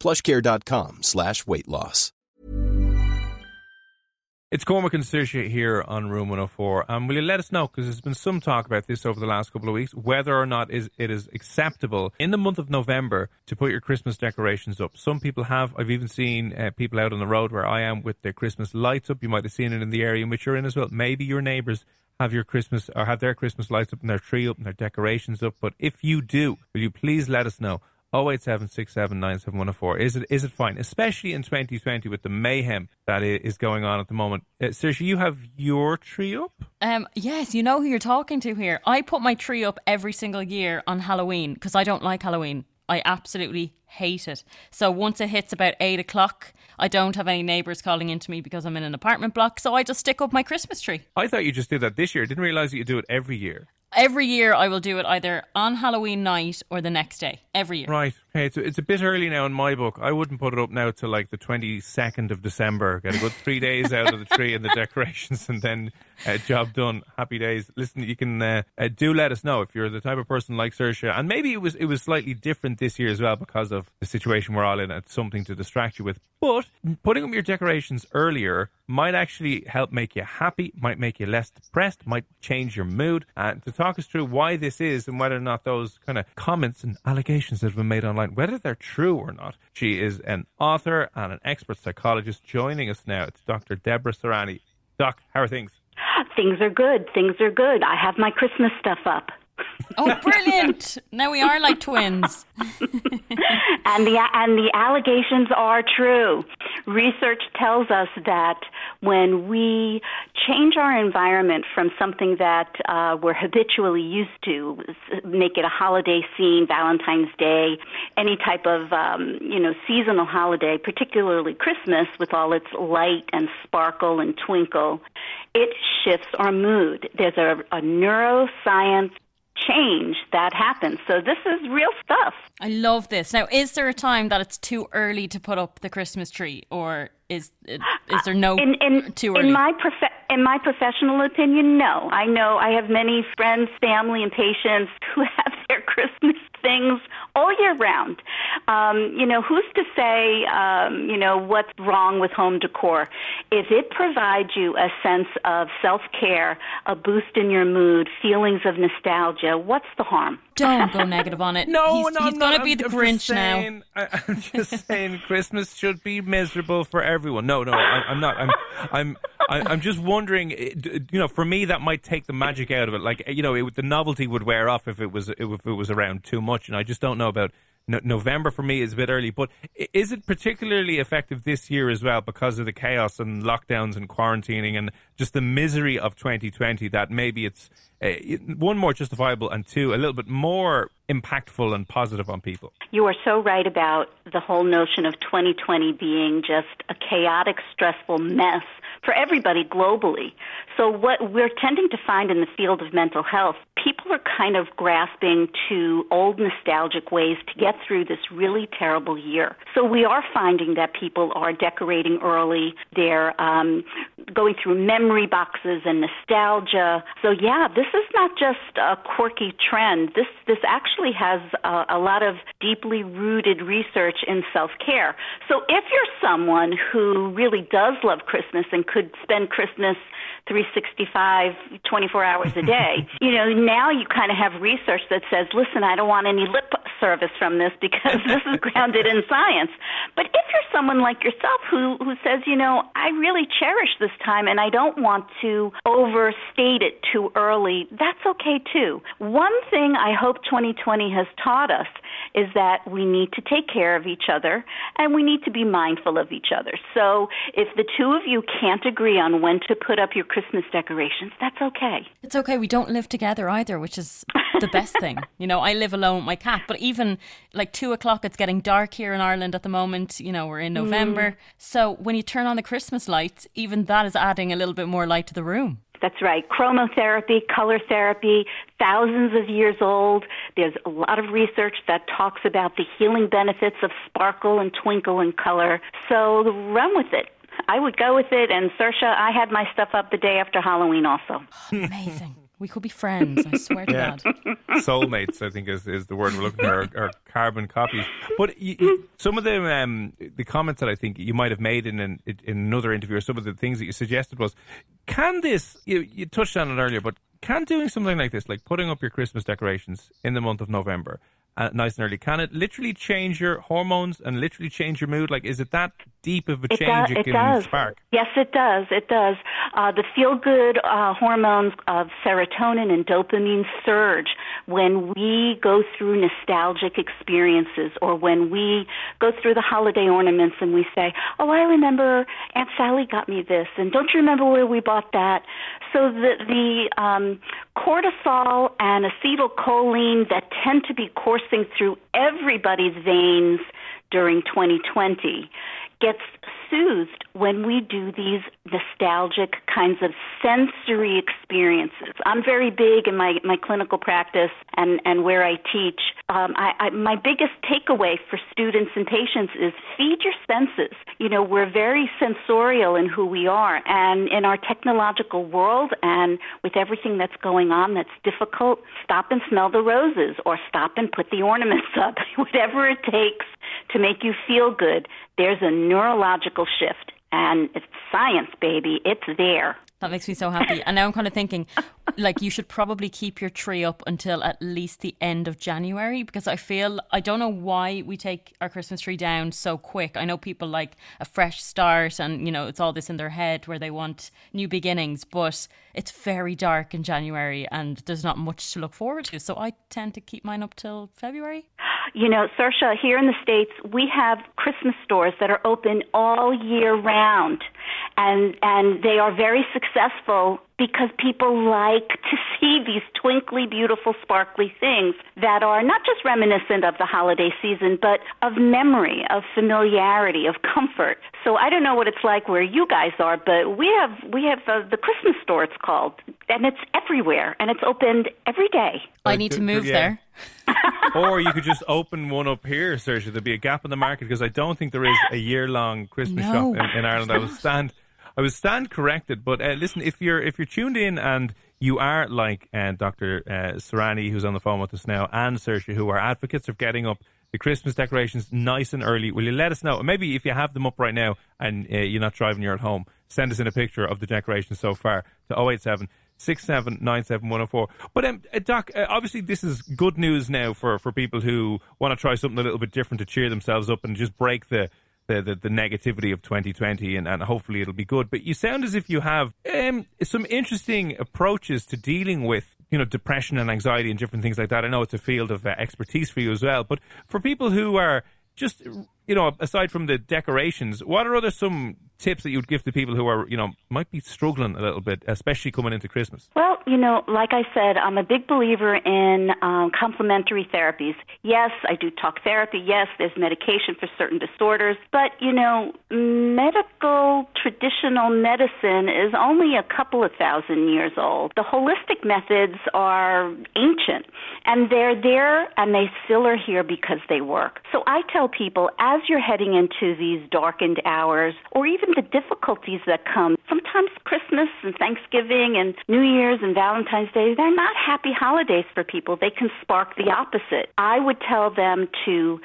plushcare.com slash weight loss. It's Cormac and Saoirse here on Room 104. Um, will you let us know, because there's been some talk about this over the last couple of weeks, whether or not is it is acceptable in the month of November to put your Christmas decorations up. Some people have. I've even seen uh, people out on the road where I am with their Christmas lights up. You might have seen it in the area in which you're in as well. Maybe your neighbours have your Christmas or have their Christmas lights up and their tree up and their decorations up. But if you do, will you please let us know? 08767971004. Is it is it fine, especially in 2020 with the mayhem that is going on at the moment? Uh, Saoirse, you have your tree up. Um, yes, you know who you're talking to here. I put my tree up every single year on Halloween because I don't like Halloween. I absolutely hate it. So once it hits about eight o'clock, I don't have any neighbours calling into me because I'm in an apartment block. So I just stick up my Christmas tree. I thought you just did that this year. Didn't realize that you do it every year. Every year I will do it either on Halloween night or the next day. Every year. Right. Hey, it's, it's a bit early now in my book. I wouldn't put it up now till like the 22nd of December. Get a good three days out of the tree and the decorations and then uh, job done. Happy days. Listen, you can uh, uh, do let us know if you're the type of person like Saoirse. And maybe it was it was slightly different this year as well because of the situation we're all in. It's something to distract you with. But putting up your decorations earlier might actually help make you happy, might make you less depressed, might change your mood. And to talk us through why this is and whether or not those kind of comments and allegations that have been made online, whether they're true or not. She is an author and an expert psychologist. Joining us now, it's Dr. Deborah Serani. Doc, how are things? Things are good. Things are good. I have my Christmas stuff up. Oh, brilliant! now we are like twins. and the and the allegations are true. Research tells us that when we change our environment from something that uh, we're habitually used to, make it a holiday scene, Valentine's Day, any type of um, you know seasonal holiday, particularly Christmas with all its light and sparkle and twinkle, it shifts our mood. There's a, a neuroscience change that happens. So this is real stuff. I love this. Now, is there a time that it's too early to put up the Christmas tree, or is is there no in, in, too early? In my prof- in my professional opinion, no. I know I have many friends, family, and patients who have their Christmas things all year round. Um, you know, who's to say, um, you know, what's wrong with home decor? If it provides you a sense of self care, a boost in your mood, feelings of nostalgia, what's the harm? Don't go negative on it. No, he's, no, he's I'm going not. to be I'm- the I'm Grinch saying, now. I, I'm just saying, Christmas should be miserable for everyone. No, no, I, I'm not. I'm, I'm, I, I'm just wondering. eh, You know, for me, that might take the magic out of it. Like, you know, it, the novelty would wear off if it was if it was around too much. And I just don't know about. No, November for me is a bit early, but is it particularly effective this year as well because of the chaos and lockdowns and quarantining and just the misery of 2020 that maybe it's uh, one more justifiable and two a little bit more impactful and positive on people? You are so right about the whole notion of 2020 being just a chaotic, stressful mess for everybody globally. So, what we're tending to find in the field of mental health, people are kind of grasping to old nostalgic ways to get through this really terrible year. So, we are finding that people are decorating early, they're um, going through memory boxes and nostalgia. So, yeah, this is not just a quirky trend. This, this actually has a, a lot of deeply rooted research in self care. So, if you're someone who really does love Christmas and could spend Christmas 365, 24 hours a day, you know, now you kind of have research that says, listen, I don't want any lip service from this because this is grounded in science. But if you're someone like yourself who, who says, you know, I really cherish this time and I don't want to overstate it too early, that's okay too. One thing I hope 2020 has taught us is that we need to take care of each other and we need to be mindful of each other. So if the two of you can't agree on when to put up your Christmas decorations, that's okay. It's okay. We don't live together either, which is the best thing. You know, I live alone with my cat, but even like two o'clock, it's getting dark here in Ireland at the moment. You know, we're in November. Mm. So when you turn on the Christmas lights, even that is adding a little bit more light to the room. That's right. Chromotherapy, color therapy, thousands of years old. There's a lot of research that talks about the healing benefits of sparkle and twinkle and color. So run with it. I would go with it. And Saoirse, I had my stuff up the day after Halloween also. Amazing. We could be friends. I swear to yeah. God. Soulmates, I think, is, is the word we're looking for, or, carbon copies. But you, you, some of the um, the comments that I think you might have made in an, in another interview, or some of the things that you suggested was, can this? You, you touched on it earlier, but can doing something like this, like putting up your Christmas decorations in the month of November, uh, nice and early. Can it literally change your hormones and literally change your mood? Like, is it that deep of a it change does, it, it can does. spark? Yes, it does. It does. Uh, the feel good uh, hormones of serotonin and dopamine surge when we go through nostalgic experiences or when we go through the holiday ornaments and we say, Oh, I remember Aunt Sally got me this, and don't you remember where we bought that? So the, the um, cortisol and acetylcholine that tend to be coursing through everybody's veins during 2020 gets soothed when we do these nostalgic kinds of sensory experiences. I'm very big in my, my clinical practice and, and where I teach. Um, I, I, my biggest takeaway for students and patients is feed your senses. You know, we're very sensorial in who we are, and in our technological world, and with everything that's going on that's difficult, stop and smell the roses, or stop and put the ornaments up. Whatever it takes to make you feel good, there's a neurological shift. And it's science, baby. It's there. That makes me so happy. And now I'm kind of thinking, like, you should probably keep your tree up until at least the end of January because I feel, I don't know why we take our Christmas tree down so quick. I know people like a fresh start and, you know, it's all this in their head where they want new beginnings, but it's very dark in January and there's not much to look forward to. So I tend to keep mine up till February. You know, Saoirse, here in the States, we have Christmas stores that are open all year round. And, and they are very successful because people like to see these twinkly, beautiful, sparkly things that are not just reminiscent of the holiday season, but of memory, of familiarity, of comfort. So I don't know what it's like where you guys are, but we have we have uh, the Christmas store. It's called, and it's everywhere, and it's opened every day. I need to move yeah. there. or you could just open one up here, Saoirse. There'd be a gap in the market because I don't think there is a year long Christmas no. shop in, in Ireland. I will stand I was stand corrected, but uh, listen, if you're if you're tuned in and you are like uh, Dr. Uh, Serani, who's on the phone with us now, and Saoirse, who are advocates of getting up the Christmas decorations nice and early, will you let us know? Maybe if you have them up right now and uh, you're not driving, you're at home, send us in a picture of the decorations so far to 087 6797104. But um, uh, Doc, uh, obviously this is good news now for, for people who want to try something a little bit different to cheer themselves up and just break the the, the, the, negativity of 2020 and, and hopefully it'll be good. But you sound as if you have um, some interesting approaches to dealing with you know depression and anxiety and different things like that. I know it's a field of uh, expertise for you as well. But for people who are just you know, aside from the decorations, what are other some tips that you'd give to people who are, you know, might be struggling a little bit, especially coming into Christmas? Well, you know, like I said, I'm a big believer in um, complementary therapies. Yes, I do talk therapy. Yes, there's medication for certain disorders. But, you know, medical traditional medicine is only a couple of thousand years old. The holistic methods are ancient, and they're there and they still are here because they work. So I tell people, as you're heading into these darkened hours, or even the difficulties that come, sometimes Christmas and Thanksgiving and New Year's and Valentine's Day, they're not happy holidays for people. They can spark the opposite. I would tell them to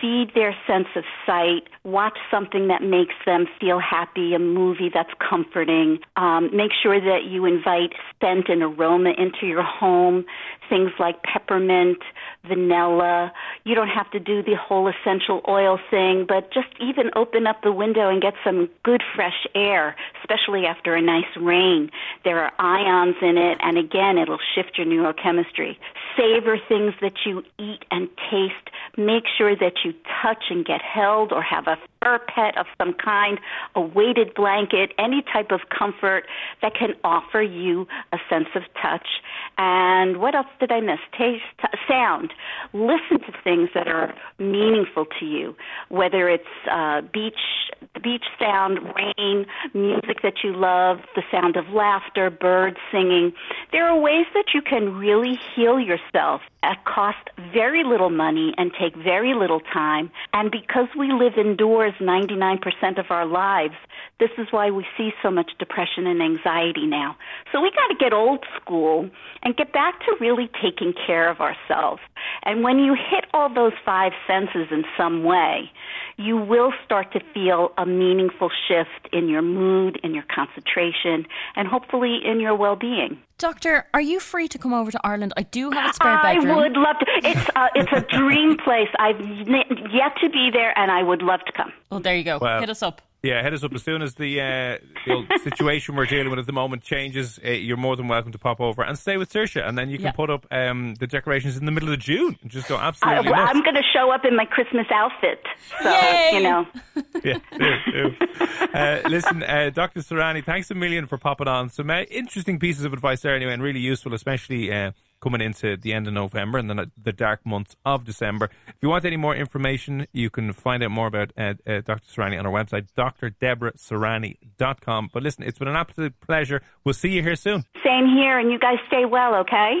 feed their sense of sight, watch something that makes them feel happy, a movie that's comforting. Um, make sure that you invite scent and aroma into your home. things like peppermint, vanilla. You don't have to do the whole essential oil thing, but just even open up the window and get some good fresh air, especially after a nice rain. There are ions in it, and again, it'll shift your neurochemistry. Savor things that you eat and taste. Make sure that you touch and get held or have a fur pet of some kind, a weighted blanket, any type of comfort that can offer you a sense of touch. And what else did I miss? Taste, sound. Listen to things that are meaningful to you, whether it's uh, beach, the beach sound, rain, music that you love, the sound of laughter, birds singing. There are ways that you can really heal yourself at cost very little money and take very little time. And because we live indoors 99% of our lives, this is why we see so much depression and anxiety now. So we got to get old school and get back to really taking care of ourselves. And when you hit all those five senses in some way, you will start to feel a meaningful shift in your mood, in your concentration, and hopefully in your well being. Doctor, are you free to come over to Ireland? I do have a spare bedroom. I would love to. It's uh, it's a dream place. I've yet to be there, and I would love to come. Well, there you go. Well, Hit us up. Yeah, hit us up as soon as the, uh, the situation we're dealing with at the moment changes. Uh, you're more than welcome to pop over and stay with Saoirse, and then you can put up um, the decorations in the middle of June and just go absolutely. I, am going to show up in my Christmas outfit, so Yay! you know. yeah, do, do. Uh, listen, uh, Dr. Serani, thanks a million for popping on. Some uh, interesting pieces of advice there, anyway, and really useful, especially uh, coming into the end of November and then the dark months of December. If you want any more information, you can find out more about uh, uh, Dr. Serani on our website, drdeborahserani.com. But listen, it's been an absolute pleasure. We'll see you here soon. Same here, and you guys stay well, okay?